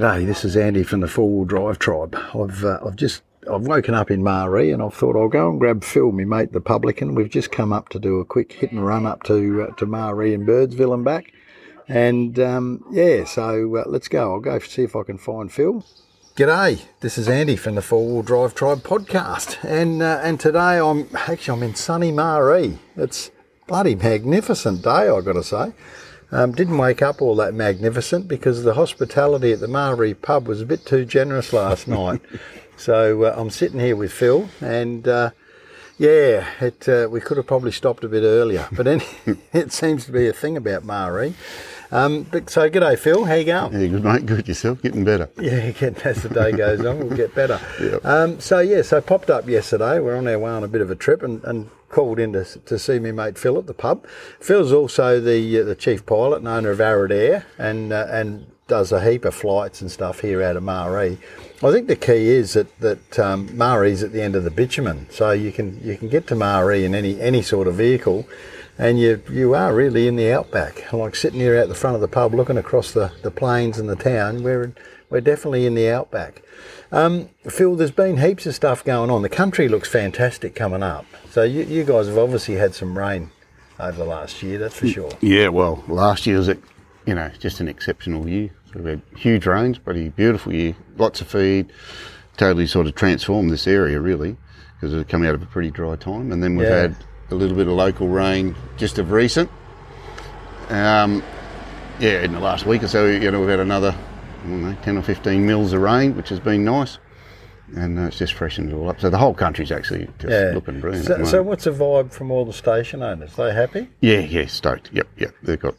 G'day, this is Andy from the Four Wheel Drive Tribe. I've uh, I've just I've woken up in Marree and I've thought I'll go and grab Phil, my mate, the publican. We've just come up to do a quick hit and run up to uh, to Marree and Birdsville and back, and um, yeah, so uh, let's go. I'll go see if I can find Phil. G'day, this is Andy from the Four Wheel Drive Tribe podcast, and uh, and today I'm actually I'm in sunny Marree. It's bloody magnificent day, I've got to say. Um, didn't wake up all that magnificent because the hospitality at the Marree pub was a bit too generous last night. So uh, I'm sitting here with Phil, and uh, yeah, it, uh, we could have probably stopped a bit earlier, but any, it seems to be a thing about Marree. Um, but, so, g'day, Phil. How you going? Yeah, good mate. Good yourself. Getting better. Yeah, getting, as the day goes on, we'll get better. Yep. Um, so yeah, so popped up yesterday. We're on our way on a bit of a trip, and, and called in to, to see me mate Phil at the pub. Phil's also the uh, the chief pilot and owner of Arid Air, and uh, and does a heap of flights and stuff here out of Marree. I think the key is that that um, Marree's at the end of the bitumen, so you can you can get to Marree in any any sort of vehicle, and you you are really in the outback. Like sitting here at the front of the pub, looking across the, the plains and the town, we're we're definitely in the outback. Um, Phil, there's been heaps of stuff going on. The country looks fantastic coming up. So you, you guys have obviously had some rain over the last year, that's for sure. Yeah, well, last year was, a, you know, just an exceptional year. So we had huge rains, bloody beautiful year, lots of feed, totally sort of transformed this area really because we've come out of a pretty dry time. And then we've Yeah. had a little bit of local rain just of recent. Um, yeah, in the last week or so, you know, we've had another, I don't know, 10 or 15 mils of rain, which has been nice. And uh, it's just freshened it all up. So the whole country's actually just Yeah. looking brilliant. So, so what's the vibe from all the station owners? They happy? Yeah, yeah, stoked. Yep, yep. They've got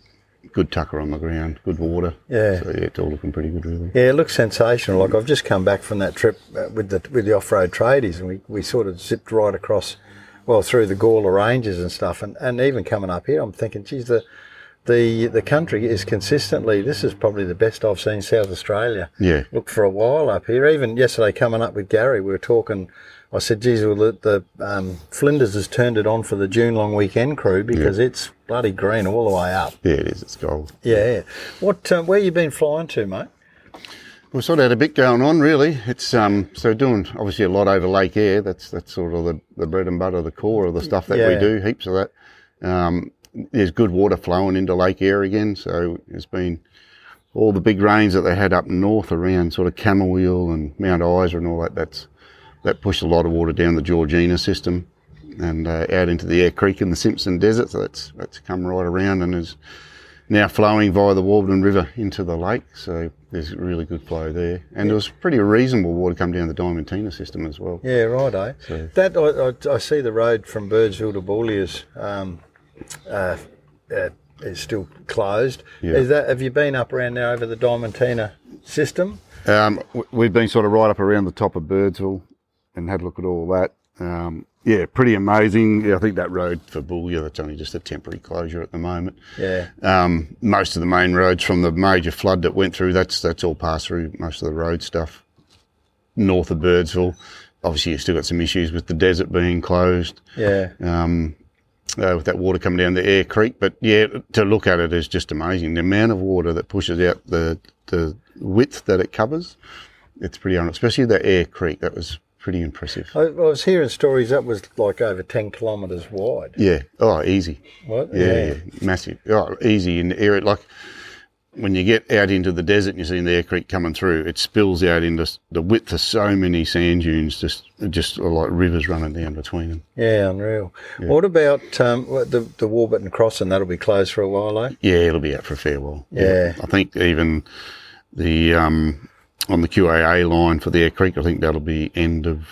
good tucker on the ground, good water. Yeah. So yeah, it's all looking pretty good, really. Yeah, it looks sensational. Like I've just come back from that trip uh, with the with the off road tradies, and we, we sort of zipped right across, well, through the Gawler Ranges and stuff, and, and even coming up here, I'm thinking, geez, the the the country is consistently. This is probably the best I've seen South Australia. Yeah. look for a while up here. Even yesterday, coming up with Gary, we were talking. I said, "Geez, well, the, the um, Flinders has turned it on for the June long weekend crew because it's bloody green all the way up." Yeah, it is. It's gold. Yeah. What? Um, where you been flying to, mate? We've sort of had a bit going on, really. It's um, so doing obviously a lot over Lake Eyre. That's that's sort of the, the bread and butter, the core of the stuff that we do. Heaps of that. Um, there's good water flowing into Lake Eyre again. So it's been all the big rains that they had up north around sort of Camooweal and Mount Isa and all that. That's that pushed a lot of water down the Georgina system and uh, out into the Eyre Creek and the Simpson Desert. So that's that's come right around and is now flowing via the Walden River into the lake. So there's really good flow there, and there was pretty reasonable water come down the Diamantina system as well. Yeah, right, eh? That I, I, I see the road from Birdsville to Boulia um, uh, uh, is still closed. Yeah. Is that have you been up around there over the Diamantina system? Um, we've been sort of right up around the top of Birdsville and had a look at all that. Um, yeah, pretty amazing. Yeah, I think that road for Boulia, that's only just a temporary closure at the moment. Yeah, Um, most of the main roads from the major flood that went through, that's that's all passed through most of the road stuff north of Birdsville. Obviously, you've still got some issues with the desert being closed, yeah, um, uh, with that water coming down the Eyre Creek. But yeah, to look at it is just amazing. The amount of water that pushes out the the width that it covers, it's pretty unreal. Especially the Eyre Creek, that was pretty impressive. I, I was hearing stories that was like over ten kilometres wide. Yeah. Oh, easy. What? Yeah, yeah, massive. Oh, easy in the area. Like when you get out into the desert and you see the Eyre Creek coming through, it spills out into the width of so many sand dunes, just just like rivers running down between them. Yeah, unreal. What about um, the the Warburton Crossing? That'll be closed for a while, eh? Yeah, it'll be out for a fair while. Yeah. I think even the um, on the QAA line for the Eyre Creek, I think that'll be end of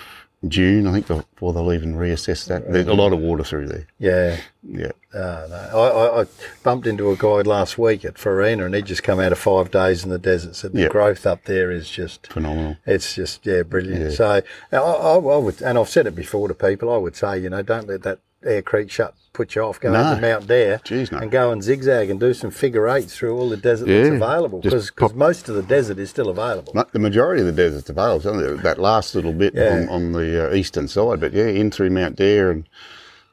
June. I think they'll, before they'll even reassess that. There's a lot of water through there. Yeah. Yeah. Uh, no. I, I, I bumped into a guy last week at Farina, and he'd just come out of five days in the desert. Said the Yeah. growth up there is just Phenomenal. It's just yeah, brilliant. So I, I, I would, and I've said it before to people. I would say, you know, don't let that Eyre Creek shut put you off. Go No. up to Mount Dare Jeez, no. and go and zigzag and do some figure eights through all the desert that's available because most of the desert is still available. The majority of the desert's available. That last little bit Yeah. on, on the uh, eastern side, but yeah, in through Mount Dare and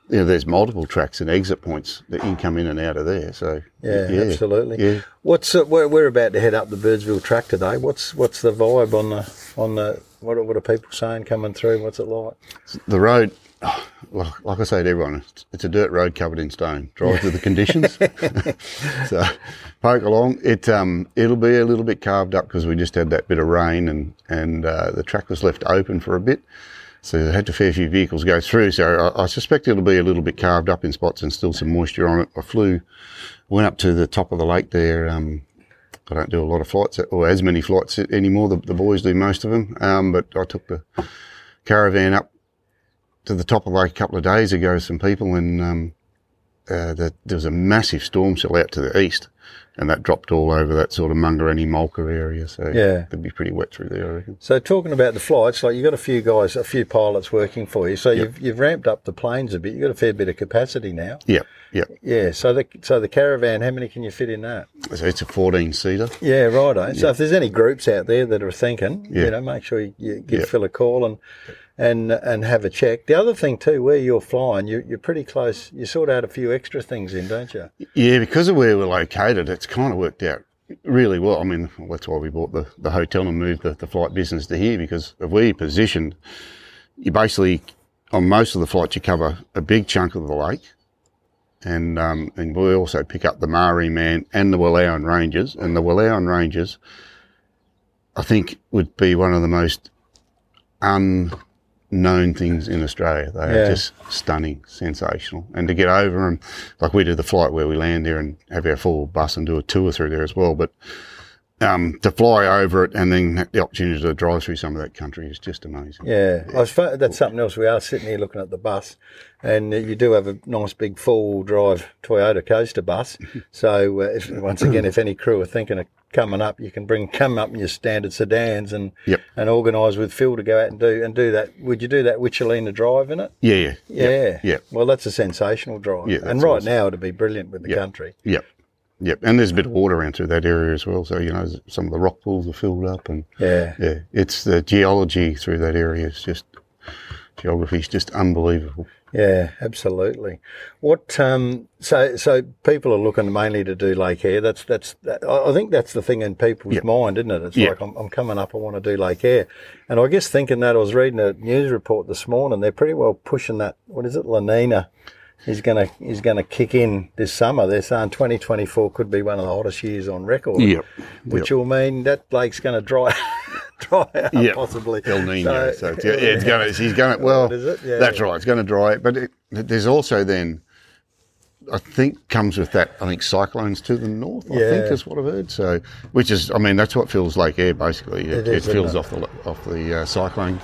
you know, there's multiple tracks and exit points that you can come in and out of there. So Yeah, absolutely. Yeah. What's uh, we're, we're about to head up the Birdsville track today. What's what's the vibe on the on the what what are people saying coming through? What's it like? The road, oh, like, like I say to everyone, it's, it's a dirt road covered in stone. Drive to the conditions. so poke along. It um it'll be a little bit carved up because we just had that bit of rain and and uh, the track was left open for a bit. So they had a fair few vehicles go through. So I, I suspect it'll be a little bit carved up in spots and still some moisture on it. I flew, went up to the top of the lake there. Um, I don't do a lot of flights or as many flights anymore. The, the boys do most of them. Um, but I took the caravan up to the top of the lake a couple of days ago some people and um, uh, the, there was a massive storm cell out to the east and that dropped all over that sort of Mungerannie Mulka area. So Yeah. it'd be pretty wet through there, I reckon. So talking about the flights, like you've got a few guys, a few pilots working for you. So you've you've ramped up the planes a bit. You've got a fair bit of capacity now. Yeah, yeah. Yeah. So the so the caravan, how many can you fit in that? So it's a 14 seater. Yeah, righto. So if there's any groups out there that are thinking, Yeah. you know, make sure you, you give. Phil a call and and and have a check. The other thing too, where you're flying, you, you're pretty close. You sort out a few extra things in, don't you? Yeah, because of where we're located, it's kind of worked out really well. I mean, that's why we bought the, the hotel and moved the, the flight business to here because of where you're positioned, you basically, on most of the flights, you cover a big chunk of the lake. And, um, and we also pick up the Marree Man and the Willouran Ranges. And the Willouran Ranges, I think, would be one of the most unknown things in Australia. They Yeah. are just stunning, sensational. And to get over them, like we do the flight where we land there and have our full bus and do a tour through there as well. But um, to fly over it and then the opportunity to drive through some of that country is just amazing. Yeah, I was, fu- that's something else. We are sitting here looking at the bus, and uh, you do have a nice big four-wheel drive Toyota coaster bus. so, uh, if, once again, if any crew are thinking of coming up, you can bring come up in your standard sedans and Yep. and organise with Phil to go out and do and do that. Would you do that Witchelina drive in it? Yeah, yeah. Yeah, yeah. Well, that's a sensational drive, Yeah, and right awesome. now it'd be brilliant with the Yep. country. Yep. Yep. And there's a bit of water around through that area as well. So, you know, some of the rock pools are filled up and Yeah, yeah, it's the geology through that area is just, geography is just unbelievable. Yeah, absolutely. What um so so people are looking mainly to do Lake Eyre. That's that's that, I think that's the thing in people's Yeah. mind, isn't it? It's Yeah. like I'm, I'm coming up, I want to do Lake Eyre, and I guess thinking that I was reading a news report this morning. They're pretty well pushing that. What is it, La Nina? Is gonna is gonna kick in this summer. They're saying 2024 could be one of the hottest years on record. Yep. Which will mean that lake's going to dry dry out Yep. possibly. El Nino. So, it's, yeah, it's going to, she's going to, well? Yeah. that's right. It's going to dry it. But it, there's also then, I think, comes with that, I think, cyclones to the north, I think is what I've heard. So, which is, I mean, that's what fills Lake Eyre, basically. It It, is, it fills isn't off the, off the uh, cyclone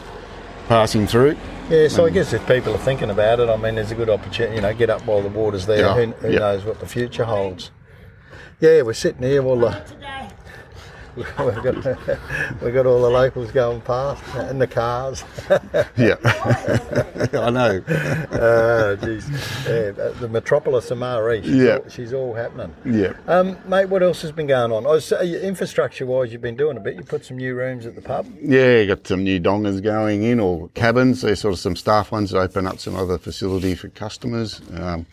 passing through. Yeah, so I guess if people are thinking about it, I mean, there's a good opportunity. You know, get up while the water's there. Yeah, Who, who yeah. knows what the future holds? Yeah, we're sitting here. Well, uh, we've got we've got all the locals going past in the cars. Yeah. I know. uh, geez. yeah, the metropolis of Marree. She's, Yeah. all, she's all happening. Yeah. Um, mate, what else has been going on? I was, uh, infrastructure-wise, you've been doing a bit. You put some new rooms at the pub. Yeah, got some new dongers going in, or cabins. There's sort of some staff ones that open up some other facility for customers. Um,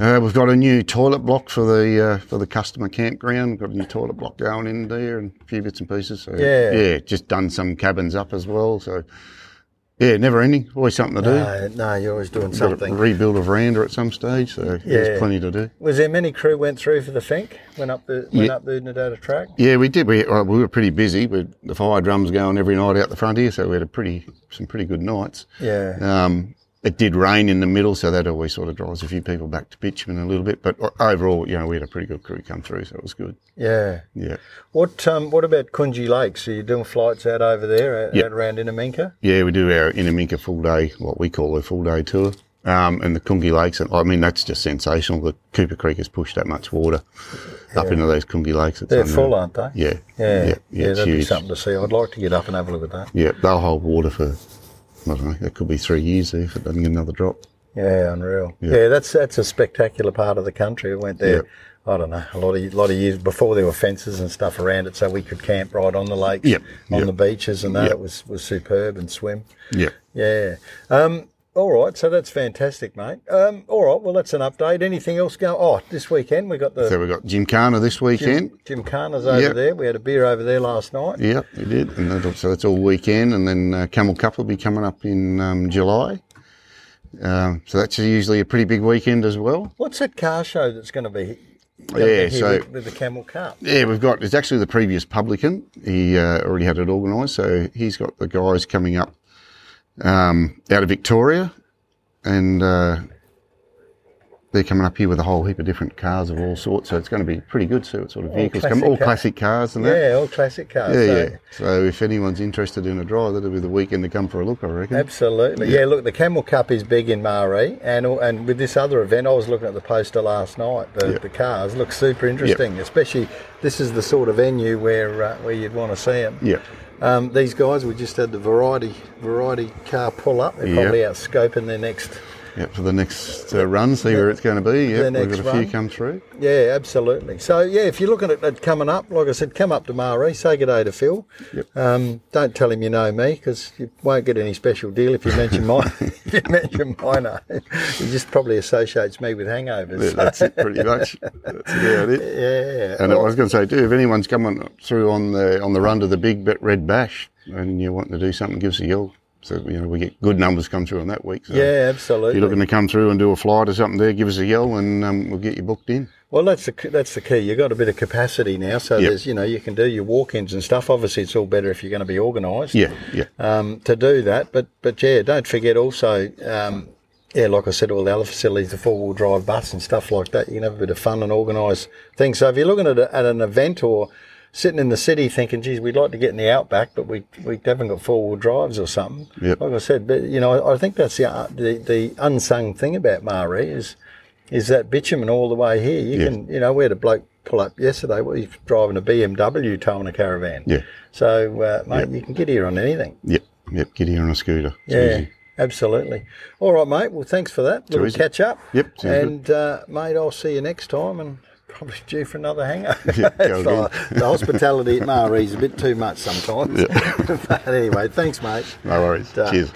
uh, we've got a new toilet block for the uh, for the customer campground. Got a new toilet block going in there, and a few bits and pieces. So, Yeah. yeah, just done some cabins up as well. So, yeah, never ending. Always something to do. No, no, you're always doing to something. rebuild a veranda at some stage. So Yeah. there's plenty to do. Was there many crew went through for the Finke? Went up the went Yeah. up the Nadota track? Yeah, we did. We, well, we were pretty busy. With the fire drums going every night out the front here, so we had a pretty some pretty good nights. Yeah. Um, it did rain in the middle, so that always sort of drives a few people back to Pitchman a little bit. But overall, you know, we had a pretty good crew come through, so it was good. Yeah. Yeah, What um what about Coongie Lake? So you're doing flights out over there, out, Yeah. out around Innamincka? yeah, we do our Innamincka full day, what we call a full day tour. Um, and the Coongie Lakes, I mean, that's just sensational. The Cooper Creek has pushed that much water up into those Coongie Lakes. It's They're full, aren't they? Yeah, Yeah. yeah, Yeah, it's that'd be something to see. I'd like to get up and have a look at that. Yeah, they'll hold water for, I don't know, it could be three years if it doesn't get another drop. Yeah, unreal. Yeah. that's that's a spectacular part of the country. I went there. I don't know, a lot of lot of years before there were fences and stuff around it, so we could camp right on the lakes, Yep, on yep. the beaches, and that Yep. it was was superb and swim. Yeah. Yeah. Um, All right, so that's fantastic, mate. Um, all right, well, that's an update. Anything else go? Oh, this weekend we got the So we've got Carner this weekend. Jim Carner's over Yep. there. We had a beer over there last night. Yep, we did. And that, so that's all weekend. And then uh, Camel Cup will be coming up in um, July. Um, so that's usually a pretty big weekend as well. What's that car show that's going to be? Yeah, here so- with, with the Camel Cup. Yeah, we've got, it's actually the previous publican. He uh, already had it organised. So he's got the guys coming up um, out of Victoria. And uh, they're coming up here with a whole heap of different cars of all sorts. So it's going to be pretty good. Sort of vehicles come, classic all classic cars and that. Yeah, all classic cars. Yeah, so- yeah. So if anyone's interested in a drive, that'll be the weekend to come for a look, I reckon. Absolutely. Yeah. look, the Camel Cup is big in Marree, and and with this other event, I was looking at the poster last night. The, Yep. the cars look super interesting, especially this is the sort of venue where uh, where you'd want to see them. Yeah. Um, these guys, we just had the variety variety car pull up. They're Yep. probably out scoping their next. Yeah, for the next uh, run, see where it's going to be. Yeah, we've got a few run. come through. Yeah, absolutely. So yeah, if you're looking at it coming up, like I said, come up to Marree, say good day to Phil. Yep. Um, don't tell him you know me because you won't get any special deal if you mention my if you mention my name. He just probably associates me with hangovers. Yeah, that's it, pretty much. That's about it. yeah. And I was going to say too, if anyone's coming through on the on the run to the big red bash and you're wanting to do something, give us a yell. So you know we get good numbers come through on that week. So yeah, if absolutely. you're looking to come through and do a flight or something there, give us a yell and um, we'll get you booked in. Well, that's the that's the key. You've got a bit of capacity now, so Yep. there's you know you can do your walk-ins and stuff. Obviously, it's all better if you're going to be organised. Yeah, yeah. um, to do that. But but yeah, don't forget also, um, yeah, like I said, all the other facilities, the four wheel drive bus and stuff like that. You can have a bit of fun and organise things. So if you're looking at, a, at an event or sitting in the city thinking, geez, we'd like to get in the outback, but we we haven't got four wheel drives or something. Yep. Like I said, but you know, I, I think that's the, uh, the the unsung thing about Marree is is that bitumen all the way here. You Yeah. can, you know, we had a bloke pull up yesterday. Well, he's driving a BMW towing a caravan. Yeah. So, uh, mate, you can get here on anything. Yep, yep. Get here on a scooter. It's Yeah, easy. absolutely. All right, mate. Well, thanks for that. Little catch up. Yep. And uh, mate, I'll see you next time, and probably due for another hangover. Yeah, the hospitality at Marree's a bit too much sometimes. but anyway, thanks, mate. No worries. Duh. Cheers.